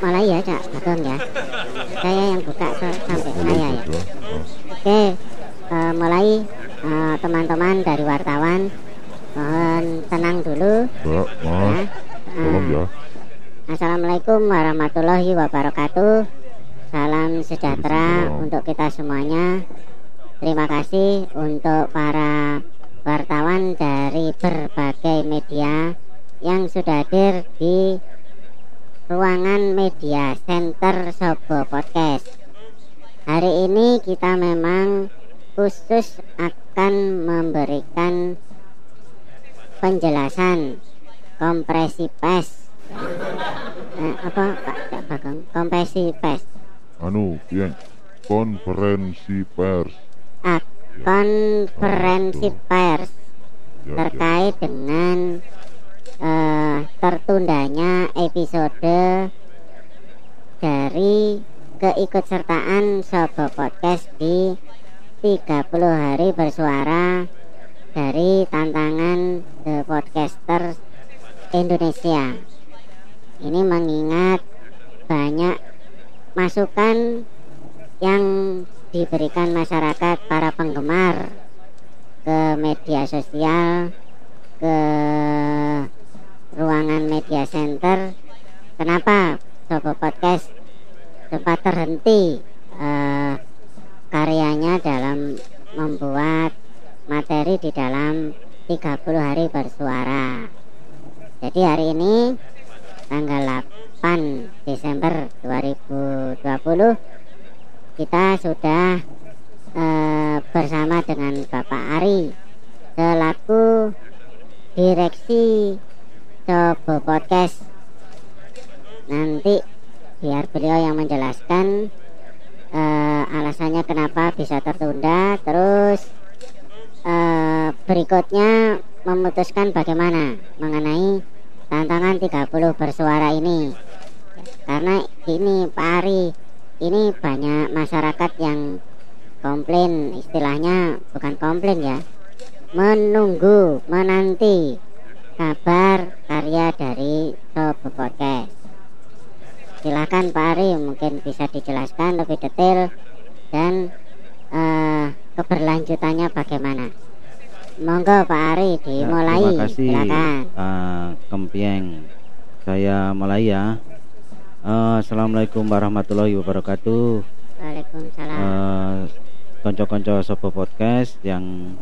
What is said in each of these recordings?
mulai ya Cak. Bagong ya. Saya yang buka sampai saya ya. Oke eh, mulai eh, teman-teman dari wartawan mohon tenang dulu. Ya tolong Eh, ya. Assalamualaikum warahmatullahi wabarakatuh. Salam sejahtera untuk kita semuanya. Terima kasih untuk para wartawan dari berbagai media Yang sudah hadir di ruangan media center Sobo Podcast. Hari ini kita memang khusus akan memberikan penjelasan kompresi pes. Eh, apa Pak? Bagong? Kompresi pes. Anu, yang konferensi pers. ah, konferensi pers Ya, ya. terkait dengan eh, tertundanya episode dari keikutsertaan Sobo Podcast di 30 hari bersuara dari tantangan The Podcaster Indonesia. Ini mengingat banyak masukan yang diberikan masyarakat para penggemar ke media sosial, ke media center. Kenapa Sobo Podcast sempat terhenti eh, karyanya dalam membuat materi di dalam 30 hari bersuara. Jadi hari ini tanggal 8 Desember 2020 kita sudah eh, bersama dengan Bapak Ari selaku direksi Sobo Podcast. Nanti biar beliau yang menjelaskan eh, alasannya kenapa bisa tertunda, terus eh, berikutnya memutuskan bagaimana mengenai tantangan 30 bersuara ini. Karena ini Pak Ari, ini banyak masyarakat yang komplain, istilahnya bukan komplain ya, menunggu, menanti kabar karya dari Sobo Podcast. Silahkan Pak Ari mungkin bisa dijelaskan lebih detail dan eh, keberlanjutannya bagaimana. Monggo Pak Ari dimulai. Ya, terima kasih Silakan. uh, Kempieng. Saya mulai ya. Uh, Assalamualaikum warahmatullahi wabarakatuh. Waalaikumsalam. Uh, Konco-konco Sobo Podcast yang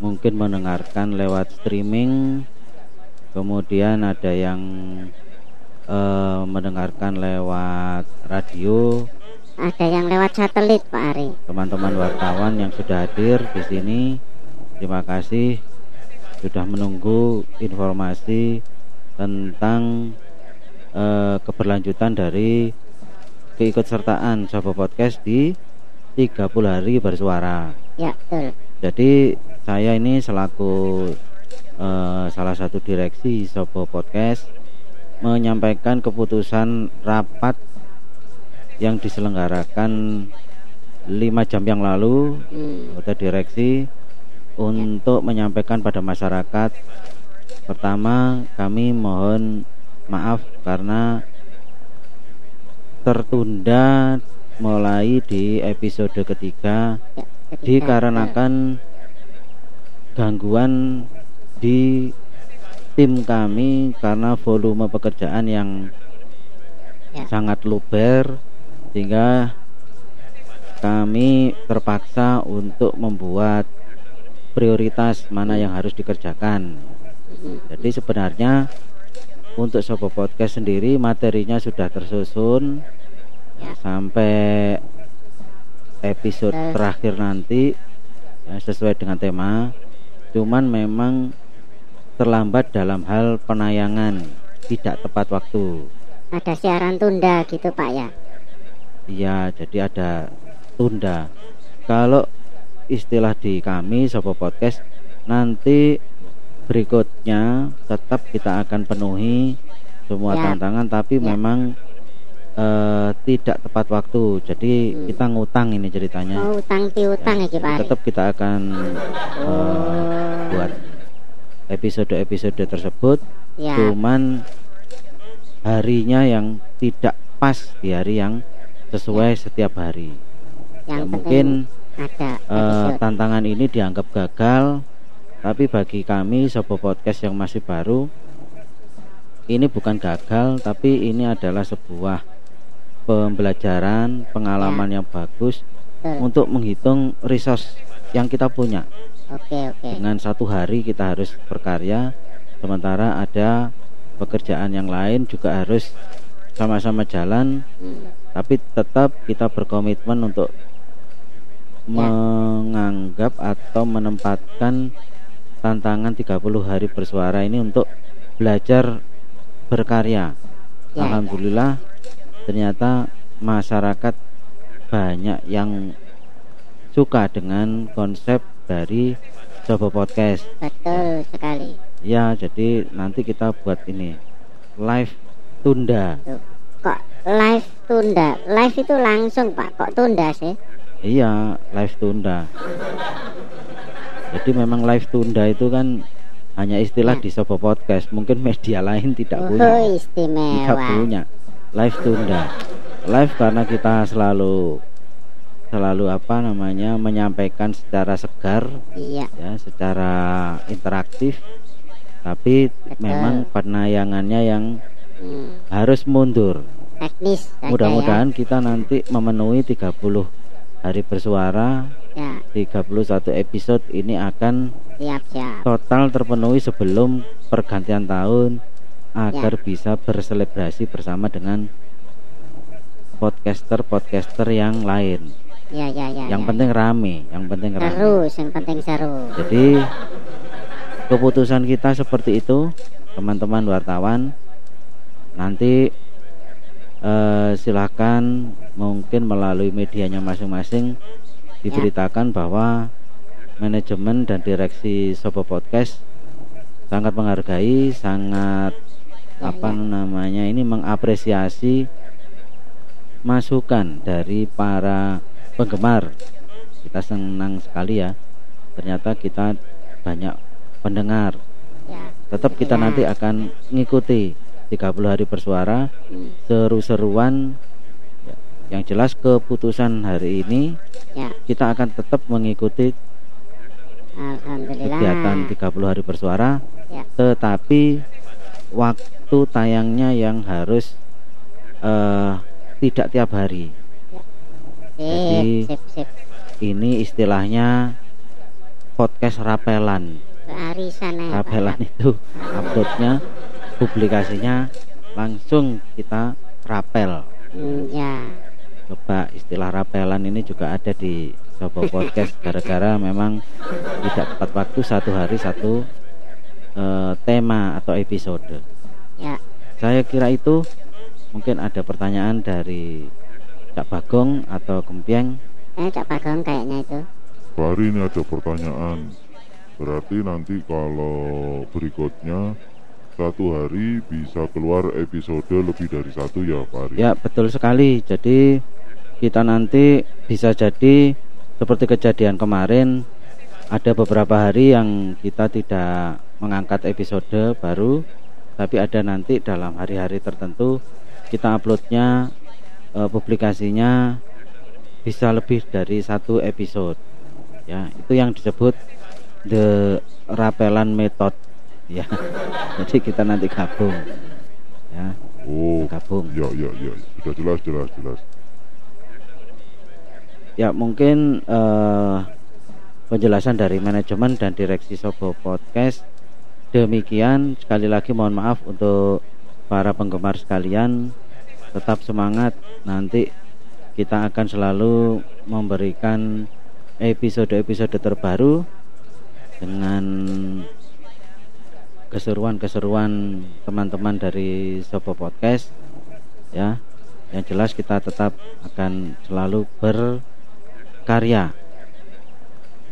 mungkin mendengarkan lewat streaming, kemudian ada yang uh, mendengarkan lewat radio, Ada yang lewat satelit Pak Ari. teman-teman wartawan yang sudah hadir di sini. Terima kasih sudah menunggu informasi tentang eh, keberlanjutan dari keikutsertaan Sobo Podcast di 30 hari bersuara. Ya betul. Jadi saya ini selaku eh, salah satu direksi Sobo Podcast menyampaikan keputusan rapat yang diselenggarakan lima jam yang lalu Hmm. anggota direksi untuk menyampaikan pada masyarakat pertama kami mohon maaf karena tertunda mulai di episode ketiga Ya, dikarenakan gangguan di tim kami karena volume pekerjaan yang Ya. sangat luber sehingga kami terpaksa untuk membuat prioritas mana yang harus dikerjakan. Hmm. Jadi sebenarnya untuk Sobo Podcast sendiri materinya sudah tersusun Ya. sampai episode terakhir nanti ya, sesuai dengan tema. Cuman memang terlambat dalam hal penayangan, tidak tepat waktu. Ada siaran tunda gitu Pak ya. Iya, jadi ada tunda. Kalau istilah di kami Sobo Podcast nanti berikutnya tetap kita akan penuhi semua Ya. tantangan tapi Ya. memang eh, tidak tepat waktu. Jadi Hmm. kita ngutang ini ceritanya. Oh utang piutang ya Pak Ari. Tetap kita akan Oh. buat episode-episode tersebut Ya. cuman harinya yang tidak pas di hari yang sesuai setiap hari. Yang Ya, mungkin ada episode. tantangan ini dianggap gagal, tapi bagi kami Sobo Podcast yang masih baru, ini bukan gagal, tapi ini adalah sebuah pembelajaran, pengalaman yang bagus Betul. untuk menghitung resource yang kita punya. Oke oke. Dengan satu hari kita harus berkarya, sementara ada pekerjaan yang lain juga harus sama-sama jalan, Hmm. tapi tetap kita berkomitmen untuk Ya. menganggap atau menempatkan tantangan 30 hari bersuara ini untuk belajar berkarya. Ya, Alhamdulillah ternyata masyarakat banyak yang suka dengan konsep dari Coba Podcast. Betul sekali. Ya, jadi nanti kita buat ini live tunda. Tuh. Kok live tunda? Live itu langsung Pak. Kok tunda sih? Iya, live tunda. Jadi memang live tunda itu kan hanya istilah Ya. di Sobo Podcast. Mungkin media lain tidak Oh punya. Tidak istimewa. punya. Live tunda. Live karena kita selalu selalu apa namanya menyampaikan secara segar Iya. ya, secara interaktif. Tapi Betul. memang penayangannya yang Hmm. harus mundur. Teknis saja Mudah-mudahan kita nanti memenuhi 30 hari bersuara ya. 31 episode ini akan Ya, siap-siap. total terpenuhi sebelum pergantian tahun agar bisa berselebrasi bersama dengan podcaster-podcaster yang lain. Ya ya ya. yang ya. penting rame, yang penting rame. seru, yang penting seru. Jadi keputusan kita seperti itu, teman-teman wartawan. Nanti eh, silahkan mungkin melalui medianya masing-masing diberitakan bahwa manajemen dan direksi Sobo Podcast sangat menghargai, sangat Ya, apa ya. namanya ini mengapresiasi masukan dari para penggemar. Kita senang sekali ya. Ternyata kita banyak pendengar. Ya. Tetap kita nanti akan ngikuti 30 hari bersuara Hmm. seru-seruan Ya, yang jelas keputusan hari ini Ya. kita akan tetap mengikuti kegiatan 30 hari bersuara Ya. tetapi waktu tayangnya yang harus eh, tidak tiap hari Jadi- Sip, sip, ini istilahnya podcast rapelan Arisan ya, Pak. rapelan itu uploadnya publikasinya langsung kita rapel Hmm, ya. coba istilah rapelan ini juga ada di Sobo Podcast gara-gara memang tidak tepat waktu satu hari satu eh, tema atau episode Ya. saya kira itu mungkin ada pertanyaan dari Cak Bagong atau Kempiang Eh, Cak Bagong kayaknya itu. Pak Ari ini ada pertanyaan. Berarti nanti kalau berikutnya satu hari bisa keluar episode lebih dari satu ya Pak Ari? Ya betul sekali. Jadi kita nanti bisa jadi seperti kejadian kemarin ada beberapa hari yang kita tidak mengangkat episode baru, tapi ada nanti dalam hari-hari tertentu kita uploadnya eh, publikasinya bisa lebih dari satu episode. Ya itu yang disebut the rapelan method. Ya, jadi kita nanti gabung. Ya, Oh, gabung. ya ya ya, sudah jelas jelas jelas. Ya mungkin eh, penjelasan dari manajemen dan direksi Sobo Podcast demikian. Sekali lagi mohon maaf untuk para penggemar sekalian. Tetap semangat. Nanti kita akan selalu memberikan episode-episode terbaru dengan keseruan-keseruan teman-teman dari Sobo Podcast ya. Yang jelas kita tetap akan selalu berkarya.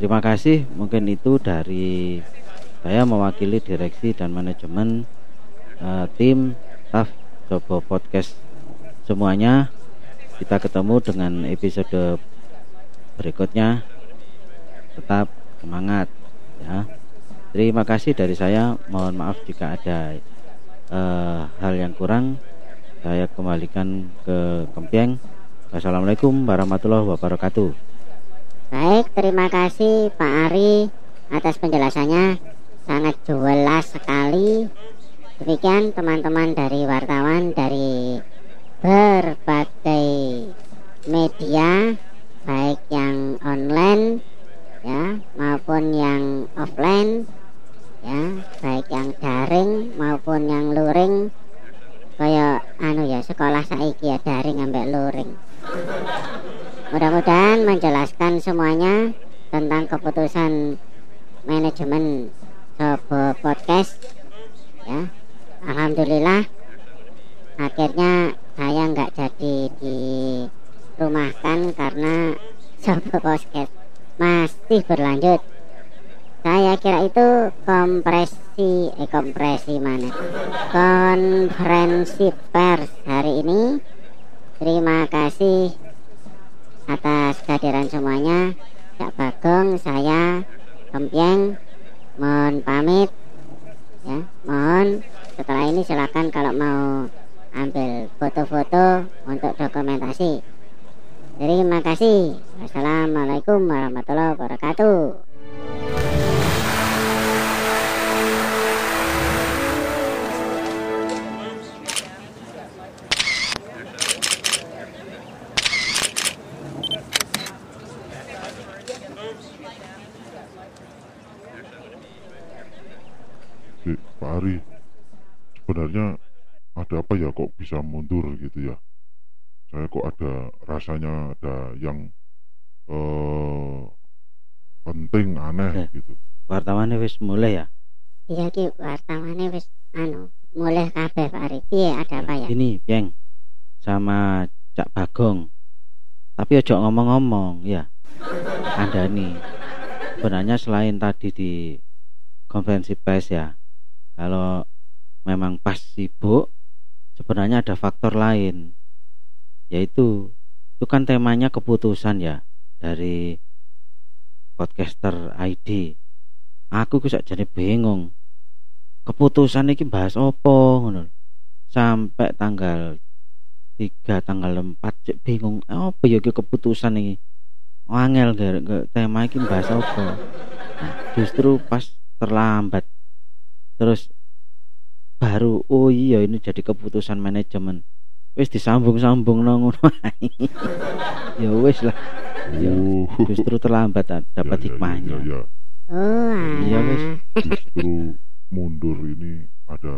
Terima kasih. Mungkin itu dari saya mewakili direksi dan manajemen eh, tim staff Sobo Podcast semuanya kita ketemu dengan episode berikutnya tetap semangat ya terima kasih dari saya mohon maaf jika ada eh, hal yang kurang saya kembalikan ke Kempieng. Wassalamualaikum warahmatullahi wabarakatuh. Baik, terima kasih Pak Ari atas penjelasannya. Sangat jelas sekali. Demikian teman-teman dari wartawan dari berbagai media baik yang online ya maupun yang offline ya baik yang daring maupun yang luring kayak anu ya sekolah saiki ya daring ambek luring mudah-mudahan menjelaskan semuanya tentang keputusan manajemen Sobo Podcast ya. Alhamdulillah akhirnya saya nggak jadi di rumahkan karena Sobo Podcast masih berlanjut. Saya kira itu kompresi eh kompresi mana? Konferensi pers hari ini. Terima kasih atas kehadiran semuanya. Cak Bagong saya Kempieng mohon pamit ya mohon setelah ini silakan kalau mau ambil foto-foto untuk dokumentasi. Terima kasih. Wassalamualaikum warahmatullahi wabarakatuh Pak Ari, sebenarnya ada apa ya kok bisa mundur gitu ya? Saya kok ada rasanya ada yang eh penting aneh Oke. gitu. Wartawannya wis mulai ya. iya ki wartawannya wis anu mulai kabeh Pak Ari piye ada apa ya Ini Pieng sama Cak Bagong. Tapi ojo ngomong-ngomong ya. Anda nih sebenarnya selain tadi di konferensi pers ya. Kalau memang pas sibuk sebenarnya ada faktor lain. Yaitu itu kan temanya keputusan ya dari podcaster ID. Aku kok jadi bingung. Keputusan ini bahas lho. Sampai tanggal 3 tanggal 4 cek bingung apa ya keputusan ini Wangel gak, tema iki bahas apa nah, justru pas terlambat terus baru oh iya ini jadi keputusan manajemen. Wis disambung-sambung nang ngono ae. ya wis lah. Ya, Oh, justru terlambat dapat ya, ya, hikmahnya. ya, ya, oh Iya, wis. Justru mundur ini ada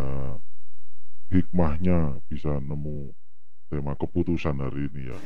hikmahnya bisa nemu tema keputusan hari ini ya.